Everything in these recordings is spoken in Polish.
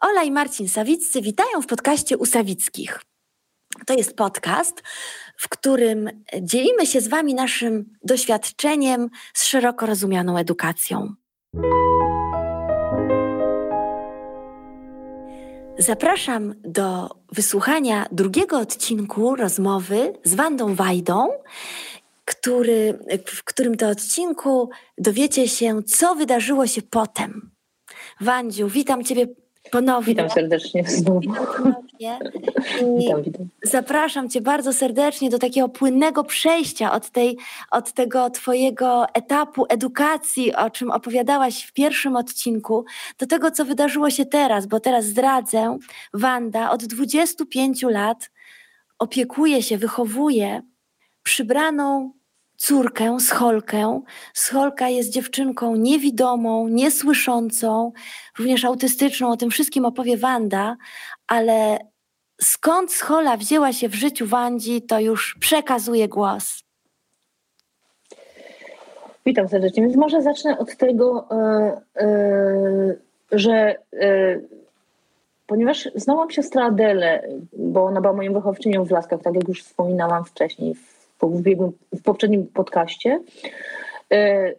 Ola i Marcin Sawiccy witają w podcaście Usawickich. To jest podcast, w którym dzielimy się z Wami naszym doświadczeniem z szeroko rozumianą edukacją. Zapraszam do wysłuchania drugiego odcinku rozmowy z Wandą Wajdą, który, w którym to odcinku dowiecie się, co wydarzyło się potem. Wandziu, witam Ciebie ponownie. Witam serdecznie znowu. Witam ponownie. witam, witam. Zapraszam Cię bardzo serdecznie do takiego płynnego przejścia od, tej, od tego Twojego etapu edukacji, o czym opowiadałaś w pierwszym odcinku, do tego, co wydarzyło się teraz, bo teraz zdradzę, Wanda od 25 lat opiekuje się, wychowuje przybraną córkę, Scholkę. Scholka jest dziewczynką niewidomą, niesłyszącą, również autystyczną. O tym wszystkim opowie Wanda, ale skąd Schola wzięła się w życiu Wandzi, to już przekazuje głos. Witam serdecznie. Więc może zacznę od tego, yy, yy, że yy, ponieważ znałam siostrę Adelę, bo ona była moją wychowczynią w Laskach, tak jak już wspominałam wcześniej w w, biegłym, w poprzednim podcaście. E,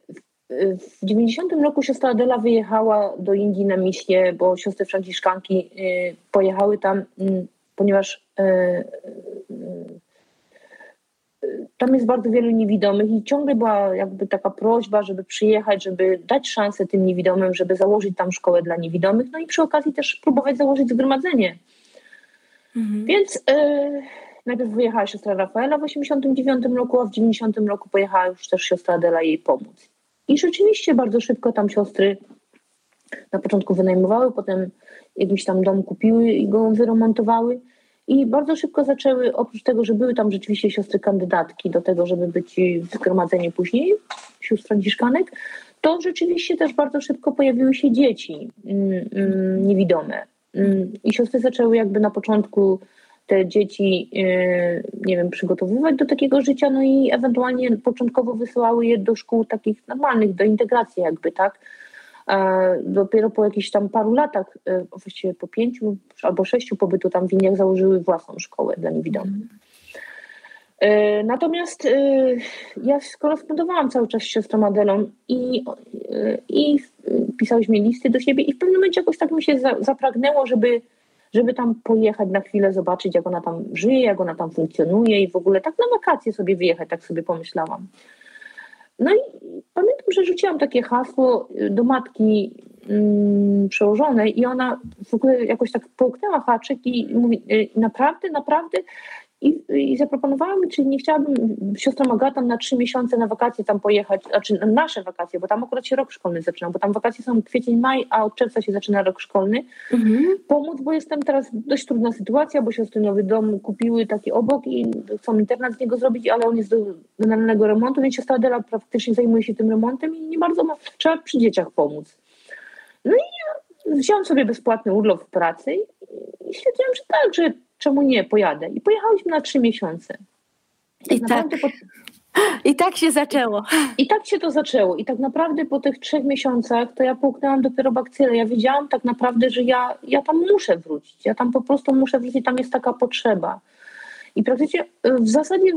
w 90 roku siostra Adela wyjechała do Indii na misję, bo siostry franciszkanki e, pojechały tam, ponieważ e, tam jest bardzo wielu niewidomych i ciągle była jakby taka prośba, żeby przyjechać, żeby dać szansę tym niewidomym, żeby założyć tam szkołę dla niewidomych, no i przy okazji też próbować założyć zgromadzenie. Mhm. Więc Najpierw wyjechała siostra Rafaela w 89 roku, a w 90 roku pojechała już też siostra Adela jej pomóc. I rzeczywiście bardzo szybko tam siostry na początku wynajmowały, potem jakiś tam dom kupiły i go wyremontowały. I bardzo szybko zaczęły, oprócz tego, że były tam rzeczywiście siostry kandydatki do tego, żeby być w zgromadzeniu później, sióstr franciszkanek, to rzeczywiście też bardzo szybko pojawiły się dzieci mm, mm, niewidome. Mm, I siostry zaczęły jakby na początku te dzieci, e, nie wiem, przygotowywać do takiego życia, no i ewentualnie początkowo wysyłały je do szkół takich normalnych, do integracji jakby, tak. Dopiero po jakichś tam paru latach, e, właściwie po pięciu albo sześciu pobytu tam w Indiach założyły własną szkołę dla niewidomych. E, natomiast ja skorespondowałam cały czas z siostrą Adelą i, i pisałyśmy listy do siebie i w pewnym momencie jakoś tak mi się zapragnęło, żeby żeby tam pojechać na chwilę, zobaczyć, jak ona tam żyje, jak ona tam funkcjonuje i w ogóle tak na wakacje sobie wyjechać, tak sobie pomyślałam. No i pamiętam, że rzuciłam takie hasło do matki mm, przełożonej i ona w ogóle jakoś tak połknęła haczyk i mówi, y, naprawdę, naprawdę i, I zaproponowała mi, czy nie chciałabym siostrą Agatą na trzy miesiące na wakacje tam pojechać, znaczy na nasze wakacje, bo tam akurat się rok szkolny zaczyna, bo tam wakacje są kwiecień, maj, a od czerwca się zaczyna rok szkolny. Mhm. Pomóc, bo jestem teraz dość trudna sytuacja, bo siostry nowy dom kupiły taki obok i chcą internat z niego zrobić, ale on jest do generalnego remontu, więc siostra Adela praktycznie zajmuje się tym remontem i nie bardzo ma, trzeba przy dzieciach pomóc. No i ja wziąłam sobie bezpłatny urlop w pracy i, i stwierdziłam, że tak, że czemu nie, pojadę. I pojechałyśmy na trzy miesiące. I, I tak, po... I tak się zaczęło. I tak się to zaczęło. I tak naprawdę po tych trzech miesiącach to ja połknęłam dopiero bakcylę. Ja wiedziałam tak naprawdę, że ja, ja tam muszę wrócić. Ja tam po prostu muszę wrócić, tam jest taka potrzeba. I praktycznie w zasadzie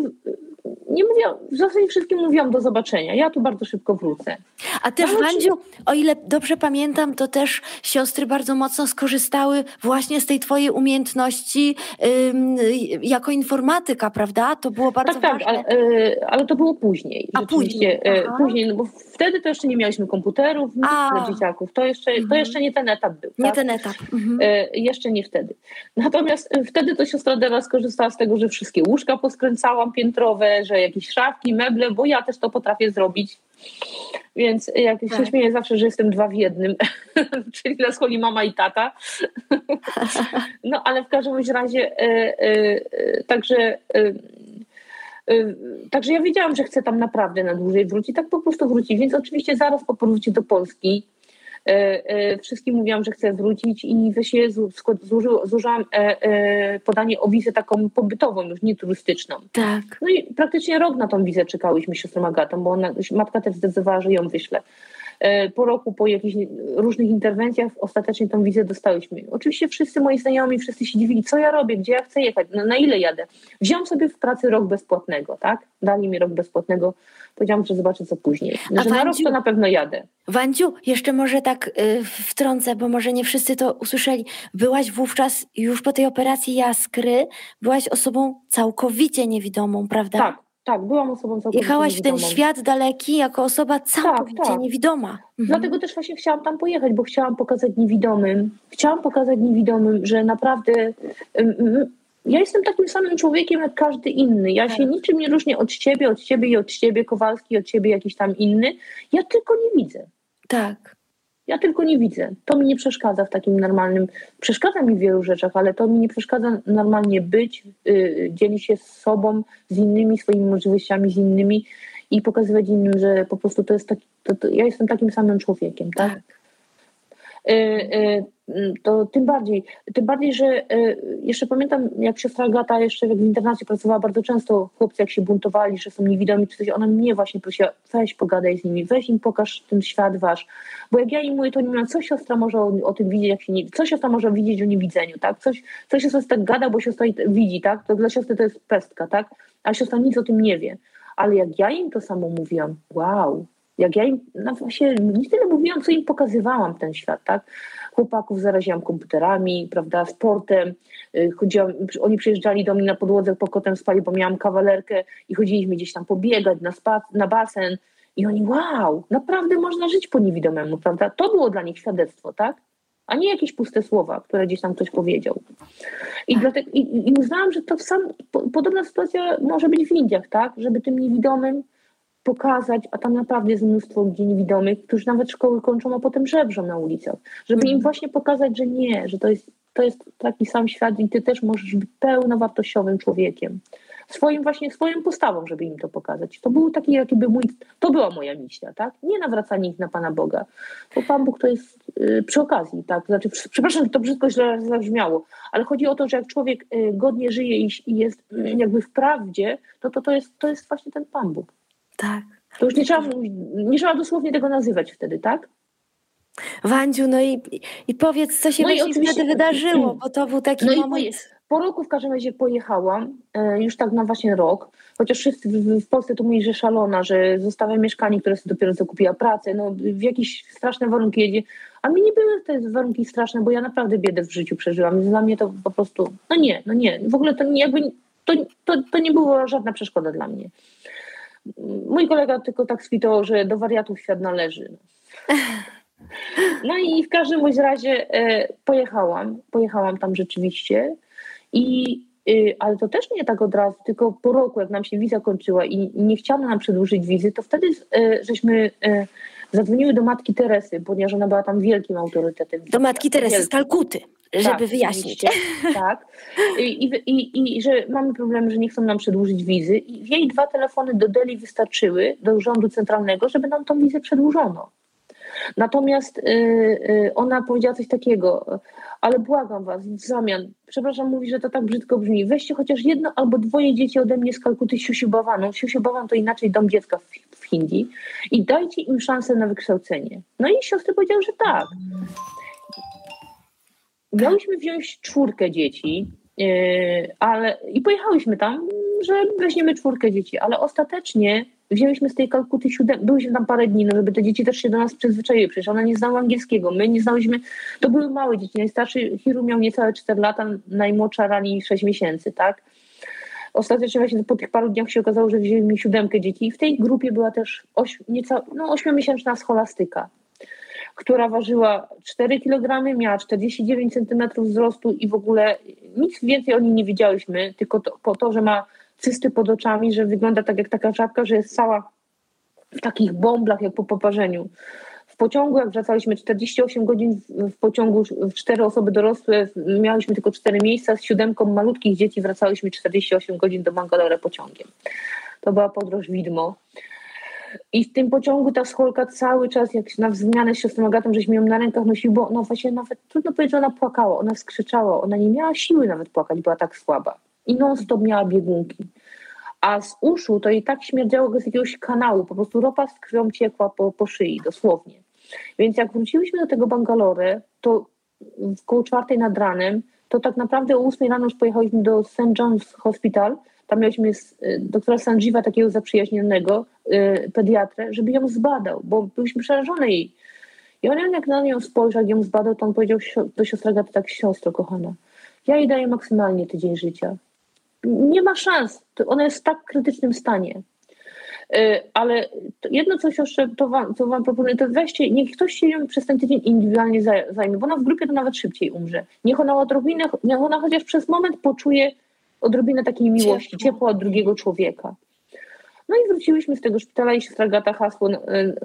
nie mówiłam, w zasadzie wszystkim mówiłam do zobaczenia. Ja tu bardzo szybko wrócę. A też, Wandziu, o ile dobrze pamiętam, to też siostry bardzo mocno skorzystały właśnie z tej twojej umiejętności ym, jako informatyka, prawda? To było bardzo tak, ważne. Tak, ale, y, ale to było później. A później, y, później, no bo wtedy to jeszcze nie mieliśmy komputerów dla dzieciaków. To jeszcze, mhm. to jeszcze nie ten etap był. Nie tak? ten etap. Mhm. Y, jeszcze nie wtedy. Natomiast wtedy to siostra Dela skorzystała z tego, że wszystkie łóżka poskręcałam piętrowe, że jakieś szafki, meble, bo ja też to potrafię zrobić. Więc jak tak. się śmieję zawsze, że jestem dwa w jednym, czyli na scholi mama i tata. no ale w każdym razie e, e, e, także Także ja wiedziałam, że chcę tam naprawdę na dłużej wrócić, tak po prostu wrócić. Więc oczywiście zaraz po powrocie do Polski E, e, wszystkim mówiłam, że chcę wrócić i wyście złożyłam e, podanie o wizę taką pobytową, już nie turystyczną. Tak. No i praktycznie rok na tą wizę czekałyśmy siostrą Agatą, bo ona, matka też zdecydowała, że ją wyśle. E, Po roku, po jakichś różnych interwencjach, ostatecznie tą wizę dostałyśmy. Oczywiście wszyscy moi znajomi, wszyscy się dziwili, co ja robię, gdzie ja chcę jechać, na, na ile jadę. Wziąłam sobie w pracy rok bezpłatnego, tak? Dali mi rok bezpłatnego. Powiedziałam, że zobaczę, co później. A że na rok Wandziu- to na pewno jadę. Wandziu, jeszcze może tak y, wtrącę, bo może nie wszyscy to usłyszeli. Byłaś wówczas już po tej operacji jaskry, byłaś osobą całkowicie niewidomą, prawda? Tak, tak, byłam osobą całkowicie Jechałaś w ten niewidomą. świat daleki jako osoba całkowicie tak. niewidoma. Mhm. Dlatego też właśnie chciałam tam pojechać, bo chciałam pokazać niewidomym, chciałam pokazać niewidomym, że naprawdę ym, ja jestem takim samym człowiekiem jak każdy inny. Ja Tak. się niczym nie różnię od ciebie, od ciebie i od ciebie, Kowalski, od ciebie jakiś tam inny. Ja tylko nie widzę. Tak. Ja tylko nie widzę. To mi nie przeszkadza w takim normalnym. Przeszkadza mi w wielu rzeczach, ale to mi nie przeszkadza normalnie być, yy, dzielić się z sobą, z innymi, swoimi możliwościami, z innymi i pokazywać innym, że po prostu to jest taki. To, to ja jestem takim samym człowiekiem, tak? Tak. Y, y, y, to tym bardziej, tym bardziej, że y, jeszcze pamiętam, jak siostra Agata jeszcze w internacie pracowała bardzo często, chłopcy jak się buntowali, że są niewidomi czy coś, ona mnie właśnie prosiła, weź pogadaj z nimi, weź im pokaż ten świat wasz, bo jak ja im mówię, to nie wiem, co siostra może o, o tym widzieć, jak się nie, co siostra może widzieć o niewidzeniu, tak, coś, coś siostra tak gada, bo siostra widzi, tak, to dla siostry to jest pestka, tak, a siostra nic o tym nie wie, ale jak ja im to samo mówiłam, wow, jak ja im, no właśnie, nie tyle mówiłam, co im pokazywałam ten świat, tak? Chłopaków zaraziłam komputerami, prawda, sportem, y, chodziłam, oni przyjeżdżali do mnie na podłodze, pokotem spali, bo miałam kawalerkę i chodziliśmy gdzieś tam pobiegać na, spa, na basen i oni, wow, naprawdę można żyć po niewidomemu, prawda? To było dla nich świadectwo, tak? A nie jakieś puste słowa, które gdzieś tam ktoś powiedział. I, dlatego, i, i uznałam, że to sam, po, podobna sytuacja może być w Indiach, tak? Żeby tym niewidomym pokazać, a tam naprawdę jest mnóstwo ludzi niewidomych, którzy nawet szkoły kończą, a potem żebrzą na ulicach. Żeby im właśnie pokazać, że nie, że to jest, to jest taki sam świat i ty też możesz być pełnowartościowym człowiekiem. Swoim właśnie, swoją postawą, żeby im to pokazać. To był taki, jaki by mój, to była moja misja, tak? Nie nawracanie ich na Pana Boga, bo Pan Bóg to jest y, przy okazji, tak? Znaczy, przepraszam, że to brzydko źle zabrzmiało, ale chodzi o to, że jak człowiek y, godnie żyje i, i jest y, jakby w prawdzie, to, to, to, jest, to jest właśnie ten Pan Bóg. Tak. To już nie trzeba, nie trzeba dosłownie tego nazywać wtedy, tak? Wandziu, no i, i powiedz, co się No i właśnie oczywiście- wtedy wydarzyło, bo to był taki No moment... po roku w każdym razie pojechałam, e, już tak na właśnie rok, chociaż wszyscy w, Polsce to mówili, że szalona, że zostawia mieszkanie, które sobie dopiero zakupiła pracę, no w jakieś straszne warunki jedzie, a mi nie były te warunki straszne, bo ja naprawdę biedę w życiu przeżyłam, dla mnie to po prostu, no nie, no nie, w ogóle to nie, jakby, to, to, to nie była żadna przeszkoda dla mnie. Mój kolega tylko tak skwitował, że do wariatów świat należy. No i w każdym bądź razie e, pojechałam, pojechałam tam rzeczywiście i y, ale to też nie tak od razu, tylko po roku, jak nam się wiza kończyła i nie chciano nam przedłużyć wizy, to wtedy e, żeśmy e, zadzwoniły do matki Teresy, ponieważ ona była tam wielkim autorytetem. Do matki Teresy z. Kalkuty, żeby Tak, wyjaśnić. Tak. I, i, i, że mamy problem, że nie chcą nam przedłużyć wizy. I jej dwa telefony do Delhi wystarczyły, do rządu centralnego, żeby nam tą wizę przedłużono. Natomiast y, y, ona powiedziała coś takiego, ale błagam was, w zamian, przepraszam, mówi, że to tak brzydko brzmi, weźcie chociaż jedno albo dwoje dzieci ode mnie z Kalkuty Siusiubawanu. Siusiubawan to inaczej dom dziecka w, w Indii i dajcie im szansę na wykształcenie. No i siostry powiedziały, że tak. Miałyśmy wziąć czwórkę dzieci, yy, ale i pojechałyśmy tam, że weźmiemy czwórkę dzieci, ale ostatecznie wzięłyśmy z tej Kalkuty siódem, byłyśmy tam parę dni, no żeby te dzieci też się do nas przyzwyczaiły, przecież ona nie znała angielskiego, my nie znałyśmy, to były małe dzieci, najstarszy Hiru miał niecałe 4 lata, najmłodsza Rani 6 miesięcy, tak? Ostatecznie właśnie po tych paru dniach się okazało, że wzięli mi siódemkę dzieci i w tej grupie była też oś, nieca, no, ośmiomiesięczna scholastyka która ważyła 4 kg, miała 49 cm wzrostu i w ogóle nic więcej o niej nie wiedziałyśmy, tylko to, po to, że ma cysty pod oczami, że wygląda tak jak taka żabka, że jest cała w takich bąblach jak po poparzeniu. W pociągu, jak wracaliśmy 48 godzin w- pociągu, cztery osoby dorosłe, miałyśmy tylko cztery miejsca, z siódemką malutkich dzieci wracałyśmy 48 godzin do Bangalore pociągiem. To była podróż widmo. I w tym pociągu ta scholka cały czas, jak na zmianę z siostrą Agatą, żeśmy ją na rękach nosiły, bo no właśnie nawet trudno powiedzieć, że ona płakała, ona skrzyczała, ona nie miała siły nawet płakać, była tak słaba. I non stop miała biegunki. A z uszu to jej tak śmierdziało jak z jakiegoś kanału, po prostu ropa z krwią ciekła po, po szyi, dosłownie. Więc jak wróciliśmy do tego Bangalore, to w koło czwartej nad ranem, to tak naprawdę o ósmej rano już pojechaliśmy do St. John's Hospital, tam mieliśmy y, doktora Sanjiva, takiego zaprzyjaźnionego, y, pediatrę, żeby ją zbadał, bo byliśmy przerażone jej. I on jak na nią spojrzał, ją zbadał, to on powiedział do siostry Agaty, tak siostro kochana, ja jej daję maksymalnie tydzień życia. Nie ma szans, ona jest w tak krytycznym stanie. Y, ale jedno coś jeszcze, to wam, co wam proponuję, to weźcie, niech ktoś się ją przez ten tydzień indywidualnie zajmie, bo ona w grupie to nawet szybciej umrze. Niech ona odrobinę, niech ona chociaż przez moment poczuje odrobinę takiej miłości, ciepła od drugiego człowieka. No i wróciłyśmy z tego szpitala i siostra Gata hasło, y,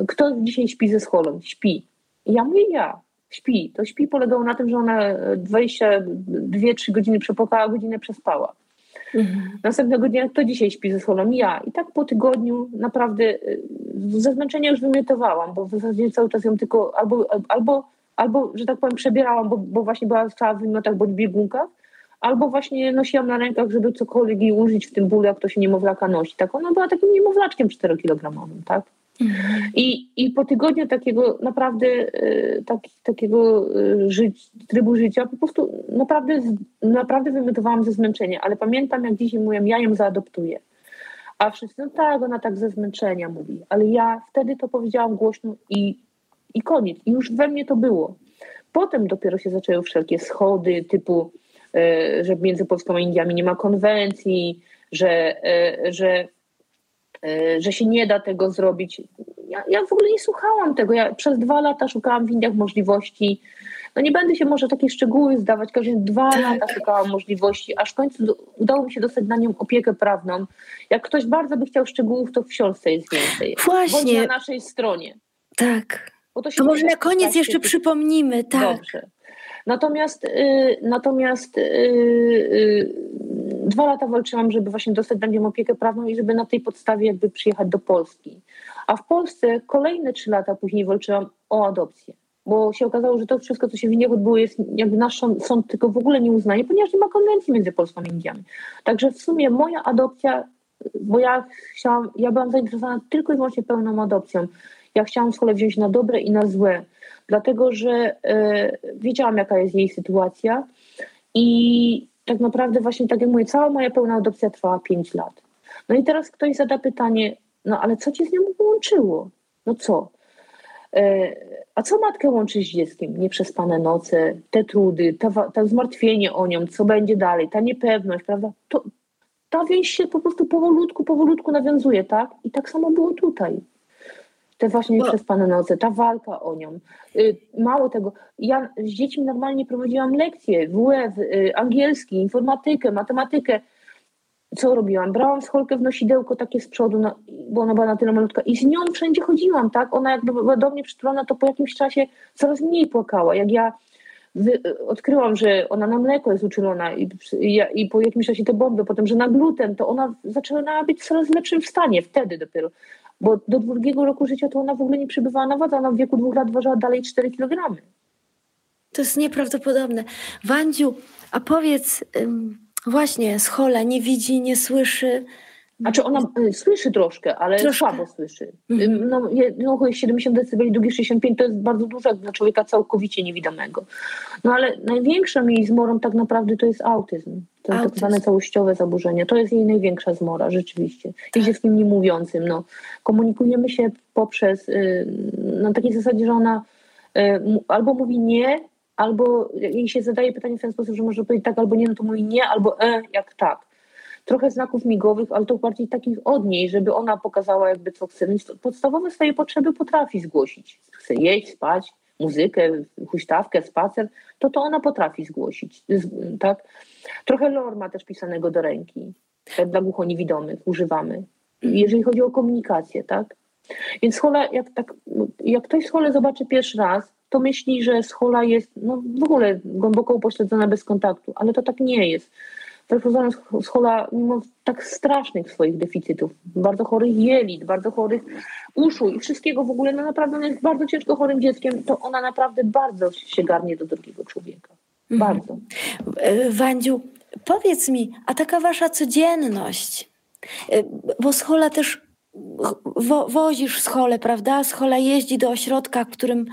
kto dzisiaj śpi ze scholą? Śpi. Ja mówię ja. Śpi. To śpi polegało na tym, że ona 22-3 godziny przepłakała, godzinę przespała. Mhm. Następnego dnia, kto dzisiaj śpi ze scholą? Ja. I tak po tygodniu naprawdę y, ze zmęczenia już wymiotowałam, bo w zasadzie cały czas ją tylko albo, albo, albo że tak powiem, przebierałam, bo, bo właśnie była cała w wymiotach bądź biegunkach, albo właśnie nosiłam na rękach, żeby cokolwiek jej użyć w tym bólu, jak to się niemowlaka nosi. Tak, ona była takim niemowlaczkiem 4-kilogramowym, tak? Mhm. I, I po tygodniu takiego naprawdę y, tak, takiego y, żyć, trybu życia po prostu naprawdę, naprawdę wymiotowałam ze zmęczenia, ale pamiętam jak dzisiaj mówię, ja ją zaadoptuję. A wszyscy, no tak, ona tak ze zmęczenia mówi, ale ja wtedy to powiedziałam głośno i, i koniec. I już we mnie to było. Potem dopiero się zaczęły wszelkie schody typu, że między Polską a Indiami nie ma konwencji, że, że E, że się nie da tego zrobić. Ja, ja w ogóle nie słuchałam tego. Ja przez dwa lata szukałam w Indiach możliwości. No nie będę się może takie szczegóły zdawać, każdy dwa tak. lata szukałam możliwości, aż w końcu do, udało mi się dostać na nią opiekę prawną. Jak ktoś bardzo by chciał szczegółów, to w książce jest więcej. Właśnie. Bądź na naszej stronie. Tak. To, to, może na koniec jeszcze przypomnimy, tak. Dobrze. Natomiast, y, natomiast y, y, dwa lata walczyłam, żeby właśnie dostać na nią opiekę prawną i żeby na tej podstawie jakby przyjechać do Polski. A w Polsce kolejne trzy lata później walczyłam o adopcję. Bo się okazało, że to wszystko, co się w Indiach odbyło, jest jakby nasz sąd tylko w ogóle nie uznaje, ponieważ nie ma konwencji między Polską i Indiami. Także w sumie moja adopcja, bo ja chciałam, ja byłam zainteresowana tylko i wyłącznie pełną adopcją. Ja chciałam z kolei wziąć na dobre i na złe, dlatego że e, wiedziałam, jaka jest jej sytuacja i tak naprawdę właśnie tak jak mówię, cała moja pełna adopcja trwała 5 lat. No i teraz ktoś zada pytanie, no ale co cię z nią połączyło? No co? E, a co matkę łączy z dzieckiem? Nieprzespane noce, te trudy, ta, ta zmartwienie o nią, co będzie dalej, ta niepewność, prawda? To, ta więź się po prostu powolutku, powolutku nawiązuje, tak? I tak samo było tutaj te właśnie nieprzespane noce, ta walka o nią. Y, mało tego, ja z dziećmi normalnie prowadziłam lekcje, WF, y, angielski, informatykę, matematykę. Co robiłam? Brałam scholkę w nosidełko takie z przodu, bo ona była na tyle malutka i z nią wszędzie chodziłam, tak? Ona jakby była do mnie przytulona, to po jakimś czasie coraz mniej płakała. Jak ja odkryłam, że ona na mleko jest uczulona i, i, i, po jakimś czasie te bomby, potem, że na gluten, to ona zaczęła być w coraz lepszym stanie, wtedy dopiero. Bo do drugiego roku życia to ona w ogóle nie przebywała na wadze, ona w wieku dwóch lat ważyła dalej 4 kg. To jest nieprawdopodobne. Wandziu, a powiedz, właśnie, schola nie widzi, nie słyszy, znaczy ona y, słyszy troszkę, ale troszkę. słabo słyszy. Mhm. No, no 70 dB, drugie 65 to jest bardzo dużo dla człowieka całkowicie niewidomego. No ale największą jej zmorą tak naprawdę to jest autyzm. To jest tak zwane całościowe zaburzenie. To jest jej największa zmora, rzeczywiście. Tak. Jest dzieckiem niemówiącym. No. Komunikujemy się poprzez, y, na takiej zasadzie, że ona y, albo mówi nie, albo jej się zadaje pytanie w ten sposób, że może powiedzieć tak albo nie, no to mówi nie, albo e, jak tak trochę znaków migowych, ale to bardziej takich od niej, żeby ona pokazała jakby co chce. Więc podstawowe swoje potrzeby potrafi zgłosić. Chce jeść, spać, muzykę, huśtawkę, spacer, to to ona potrafi zgłosić. Tak? Trochę lor ma też pisanego do ręki. Tak, dla głuchoniewidomych używamy. Jeżeli chodzi o komunikację, tak? Więc schola, jak, tak, jak ktoś scholę zobaczy pierwszy raz, to myśli, że schola jest no, w ogóle głęboko upośledzona bez kontaktu, ale to tak nie jest. Perfuzorem schola, mimo tak strasznych swoich deficytów, bardzo chorych jelit, bardzo chorych uszu i wszystkiego w ogóle, no naprawdę ona jest bardzo ciężko chorym dzieckiem, to ona naprawdę bardzo się garnie do drugiego człowieka. Mhm. Bardzo. Mhm. Wandziu, powiedz mi, a taka wasza codzienność, e, bo schola też wo, wozisz scholę, prawda? Schola jeździ do ośrodka, w którym...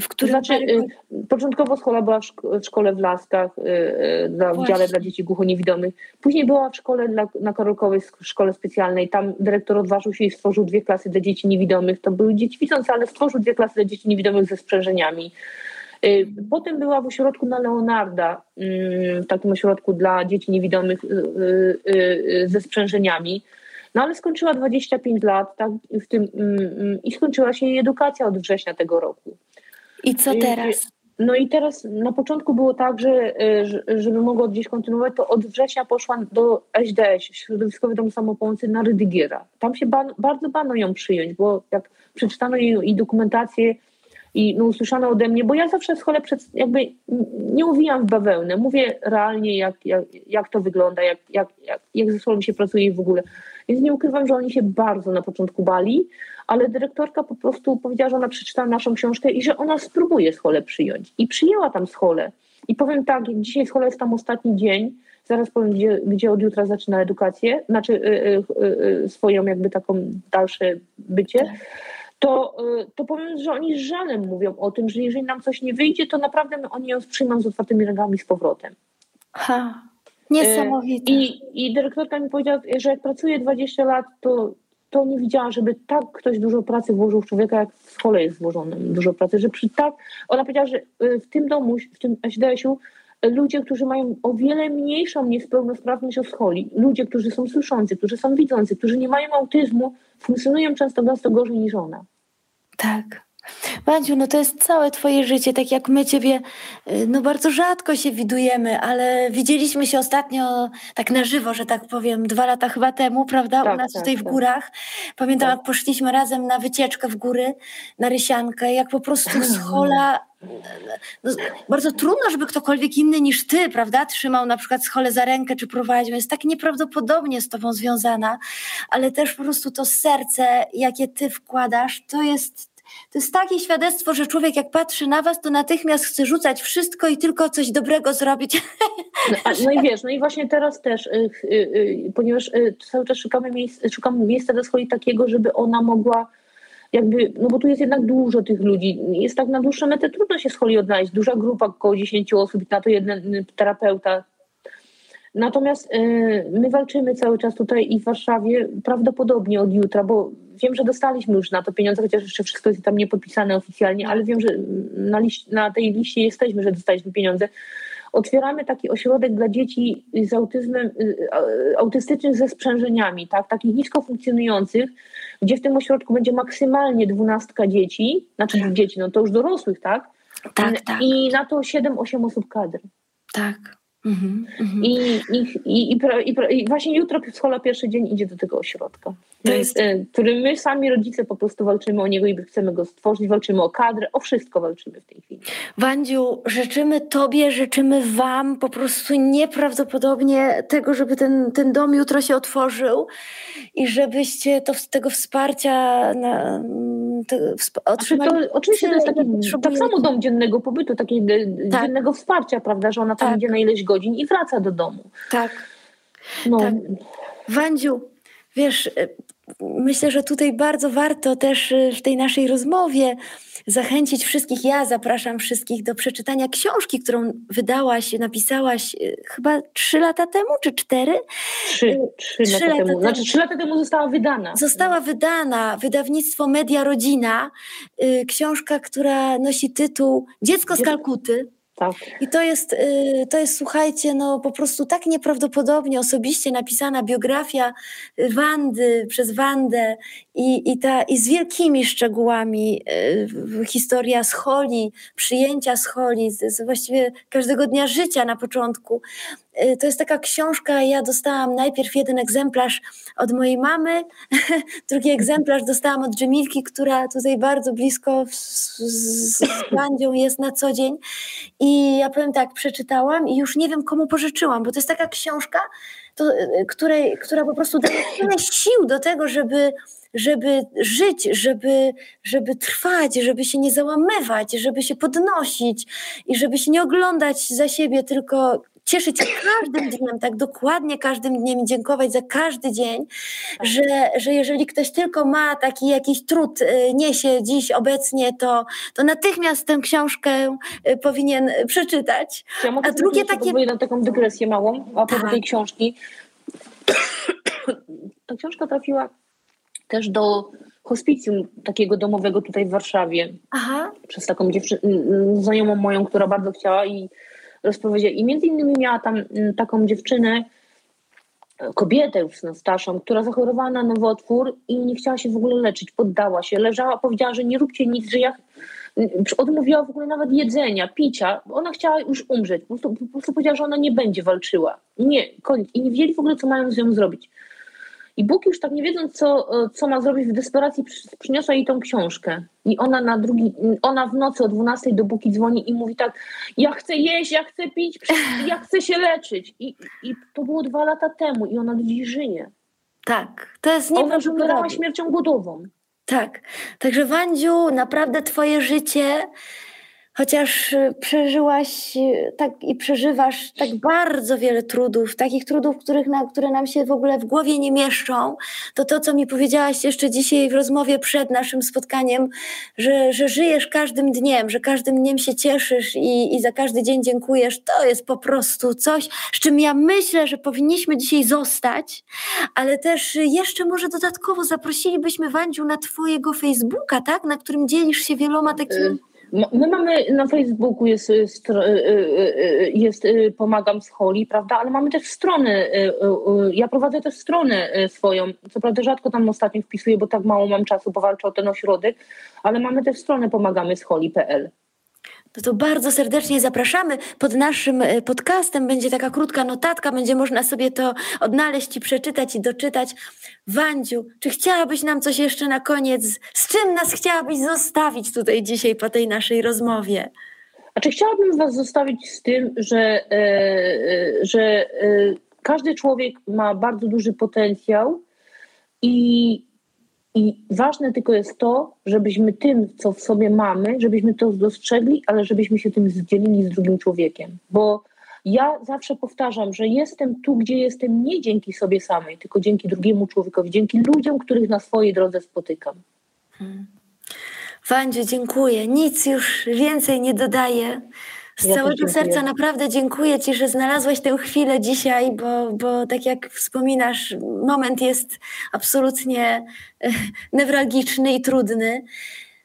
W którym Znaczy, y, początkowo schola była w szko- w szkole w Laskach, y, y, na Właśnie. wydziale dla dzieci głuchoniewidomych. Później była w szkole dla, na Karolkowej, sk- szkole specjalnej. Tam dyrektor odważył się i stworzył dwie klasy dla dzieci niewidomych. To były dzieci widzące, ale stworzył dwie klasy dla dzieci niewidomych ze sprzężeniami. Y, Potem była w ośrodku na Leonarda, mm, w takim ośrodku dla dzieci niewidomych y, y, y, ze sprzężeniami. No ale skończyła 25 lat tak, w tym, mm, mm, i skończyła się jej edukacja od września tego roku. I co y, teraz? No i teraz na początku było tak, że, y, że żeby mogła gdzieś kontynuować, to od września poszła do SDŚ, Środowiskowy Dom Samopomocy na Rydygiera. Tam się ban, bardzo bano ją przyjąć, bo jak przeczytano jej i dokumentację i no, usłyszano ode mnie, bo ja zawsze scholę przed, jakby nie uwijam w bawełnę, mówię realnie jak, jak, jak to wygląda, jak, jak, jak, jak ze szkolą się pracuje i w ogóle. Więc nie ukrywam, że oni się bardzo na początku bali, ale dyrektorka po prostu powiedziała, że ona przeczytała naszą książkę i że ona spróbuje scholę przyjąć. I przyjęła tam scholę. I powiem tak, jak dzisiaj schola jest tam ostatni dzień, zaraz powiem, gdzie, gdzie od jutra zaczyna edukację, znaczy y, y, y, swoją jakby taką dalsze bycie, to, y, to powiem, że oni z żalem mówią o tym, że jeżeli nam coś nie wyjdzie, to naprawdę my- oni ją przyjmą z otwartymi rękami z powrotem. Ha, niesamowite. I, I dyrektorka mi powiedziała, że jak pracuje 20 lat, to, to nie widziała, żeby tak ktoś dużo pracy włożył w człowieka, jak w szkole jest włożone dużo pracy, że przy tak, ona powiedziała, że y, w tym domu, w tym SDŚ-u y, ludzie, którzy mają o wiele mniejszą niepełnosprawność od scholi, ludzie, którzy są słyszący, którzy są widzący, którzy nie mają autyzmu, funkcjonują często gęsto gorzej niż ona. Tak. Wandziu, no to jest całe twoje życie, tak jak my ciebie, y, no bardzo rzadko się widujemy, ale widzieliśmy się ostatnio tak na żywo, że tak powiem, dwa lata chyba temu, prawda, u Tak, nas tak, tutaj w tak. górach. Pamiętam, Tak. jak poszliśmy razem na wycieczkę w góry, na Rysiankę, jak po prostu schola, no, bardzo trudno, żeby ktokolwiek inny niż ty, prawda, trzymał na przykład scholę za rękę, czy prowadził, jest tak nieprawdopodobnie z tobą związana, ale też po prostu to serce, jakie ty wkładasz, to jest to jest takie świadectwo, że człowiek jak patrzy na was, to natychmiast chce rzucać wszystko i tylko coś dobrego zrobić. No, a, no i wiesz, no i właśnie teraz też, y, y, y, ponieważ y, cały czas szukamy, miejsc, szukamy miejsca dla swojej takiego, żeby ona mogła jakby, no bo tu jest jednak dużo tych ludzi, jest tak na dłuższą metę trudno się z choli odnaleźć, duża grupa, około 10 osób na to jeden y, terapeuta. Natomiast y, my walczymy cały czas tutaj i w Warszawie, prawdopodobnie od jutra, bo wiem, że dostaliśmy już na to pieniądze, chociaż jeszcze wszystko jest tam niepodpisane oficjalnie, ale wiem, że na, na tej liście jesteśmy, że dostaliśmy pieniądze. Otwieramy taki ośrodek dla dzieci z autyzmem, y, a- autystycznych ze sprzężeniami, tak, takich nisko funkcjonujących, gdzie w tym ośrodku będzie maksymalnie dwunastka dzieci, znaczy dzieci, no to już dorosłych, tak? Tak, tak, I na to 7-8 osób kadr. tak. Mhm, mhm. I, i, i, i, pra- i, pra- i właśnie jutro schola pierwszy dzień idzie do tego ośrodka, To jest- e, który my sami rodzice po prostu walczymy o niego i chcemy go stworzyć, walczymy o kadrę, o wszystko walczymy w tej chwili. Wandziu, życzymy Tobie, życzymy Wam po prostu nieprawdopodobnie tego, żeby ten, ten dom jutro się otworzył i żebyście to, tego wsparcia na, otrzymali. to, oczywiście to jest taki, tak samo dom dziennego pobytu, takiego Tak. dziennego wsparcia, prawda, że ona tam Tak. idzie na ileś godzin i wraca do domu. Tak. No, Tak. Wandziu, wiesz, y, myślę, że tutaj bardzo warto też y, w tej naszej rozmowie zachęcić wszystkich. Ja zapraszam wszystkich do przeczytania książki, którą wydałaś, napisałaś y, chyba trzy lata temu, czy cztery? trzy, trzy, Trzy lata, lata temu. temu. Znaczy trzy lata temu została wydana. Została wydana wydawnictwo Media Rodzina, książka, która nosi tytuł Dziecko z Kalkuty. Tak. I to jest, y, to jest, słuchajcie, no po prostu tak nieprawdopodobnie osobiście napisana biografia Wandy przez Wandę i, i, ta, i z wielkimi szczegółami y, historia scholi, przyjęcia scholi, z, z właściwie każdego dnia życia na początku. Y, To jest taka książka, ja dostałam najpierw jeden egzemplarz od mojej mamy, drugi egzemplarz dostałam od Dżemilki, która tutaj bardzo blisko z, z, jest na co dzień. I ja powiem tak, przeczytałam i już nie wiem, komu pożyczyłam, bo to jest taka książka, to, y, której, która po prostu daje tyle sił do tego, żeby, żeby żyć, żeby, żeby trwać, żeby się nie załamywać, żeby się podnosić i żeby się nie oglądać za siebie tylko cieszyć się każdym dniem, tak dokładnie każdym dniem i dziękować za każdy dzień, że, że jeżeli ktoś tylko ma taki jakiś trud, y, niesie dziś obecnie, to, to natychmiast tę książkę y, powinien przeczytać. Ja mogę A drugie takie- takie... na taką dygresję małą, a propos Tak. tej książki. Ta książka trafiła też do hospicjum takiego domowego tutaj w Warszawie Aha, przez taką dziewczynę, znajomą moją, która bardzo chciała i rozpowiedziała. I między innymi miała tam mm, taką dziewczynę, kobietę już no, starszą, która zachorowała na nowotwór i nie chciała się w ogóle leczyć, poddała się, leżała, powiedziała, że nie róbcie nic, że ja mm, odmówiła w ogóle nawet jedzenia, picia, bo ona chciała już umrzeć, po prostu, po prostu powiedziała, że ona nie będzie walczyła. Nie, koniec. I nie wiedzieli w ogóle, co mają z nią zrobić. I Bóg już tak nie wiedząc, co, e, co ma zrobić w desperacji, przy- przyniosła jej tą książkę. I ona na drugi, ona w nocy o 12 do Buki dzwoni i mówi tak, ja chcę jeść, ja chcę pić, ja chcę się leczyć. I, i to było dwa lata temu i ona do dziś żyje. tak. To jest Ona już umierała nieprawdopodobne. śmiercią głodową. Tak. Także Wandziu, naprawdę twoje życie, chociaż y, przeżyłaś y, tak i przeżywasz tak bardzo wiele trudów, takich trudów, których na, które nam się w ogóle w głowie nie mieszczą, to to, co mi powiedziałaś jeszcze dzisiaj w rozmowie przed naszym spotkaniem, że, że żyjesz każdym dniem, że każdym dniem się cieszysz i, i za każdy dzień dziękujesz, to jest po prostu coś, z czym ja myślę, że powinniśmy dzisiaj zostać, ale też jeszcze może dodatkowo zaprosilibyśmy Wandziu na twojego Facebooka, tak? Na którym dzielisz się wieloma takimi... Y, My mamy na Facebooku jest, y, y, y, jest y, Pomagam z Holi, prawda? Ale mamy też stronę. y, y, y, Ja prowadzę też stronę swoją. Co prawda rzadko tam ostatnio wpisuję, bo tak mało mam czasu, bo walczę o ten ośrodek, ale mamy też stronę pomagamy z holi.pl. No to bardzo serdecznie zapraszamy. Pod naszym e, podcastem będzie taka krótka notatka, będzie można sobie to odnaleźć i przeczytać i doczytać. Wandziu, czy chciałabyś nam coś jeszcze na koniec? Z czym nas chciałabyś zostawić tutaj dzisiaj po tej naszej rozmowie? A czy chciałabym Was zostawić z tym, że, e, e, że e, każdy człowiek ma bardzo duży potencjał i, i ważne tylko jest to, żebyśmy tym, co w sobie mamy, żebyśmy to dostrzegli, ale żebyśmy się tym zdzielili z drugim człowiekiem. Bo ja zawsze powtarzam, że jestem tu, gdzie jestem nie dzięki sobie samej, tylko dzięki drugiemu człowiekowi, dzięki ludziom, których na swojej drodze spotykam. Wandziu, dziękuję. Nic już więcej nie dodaję. Z Ja całego dziękuję. serca naprawdę dziękuję Ci, że znalazłaś tę chwilę dzisiaj, bo, bo tak jak wspominasz, moment jest absolutnie e, newralgiczny i trudny.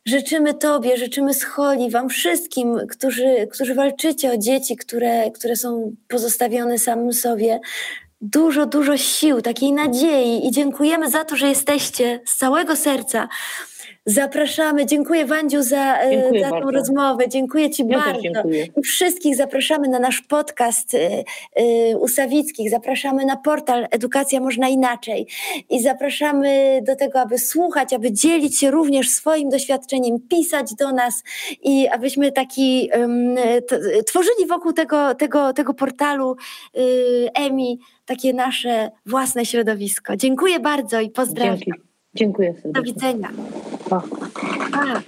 Życzymy Tobie, życzymy Scholi, Wam wszystkim, którzy, którzy walczycie o dzieci, które, które są pozostawione samym sobie, dużo, dużo sił, takiej nadziei i dziękujemy za to, że jesteście z całego serca. Zapraszamy. Dziękuję Wandziu za, e, Dziękuję za tą rozmowę. Dziękuję Ci Ja bardzo. dziękuję. I wszystkich zapraszamy na nasz podcast y, y, Usawickich. Zapraszamy na portal Edukacja Można Inaczej. I zapraszamy do tego, aby słuchać, aby dzielić się również swoim doświadczeniem, pisać do nas i abyśmy taki tworzyli wokół tego, tego, tego portalu EMI takie nasze własne środowisko. Dziękuję bardzo i pozdrawiam. Dzięki. Dziękuję Do serdecznie. widzenia. Pa. Pa.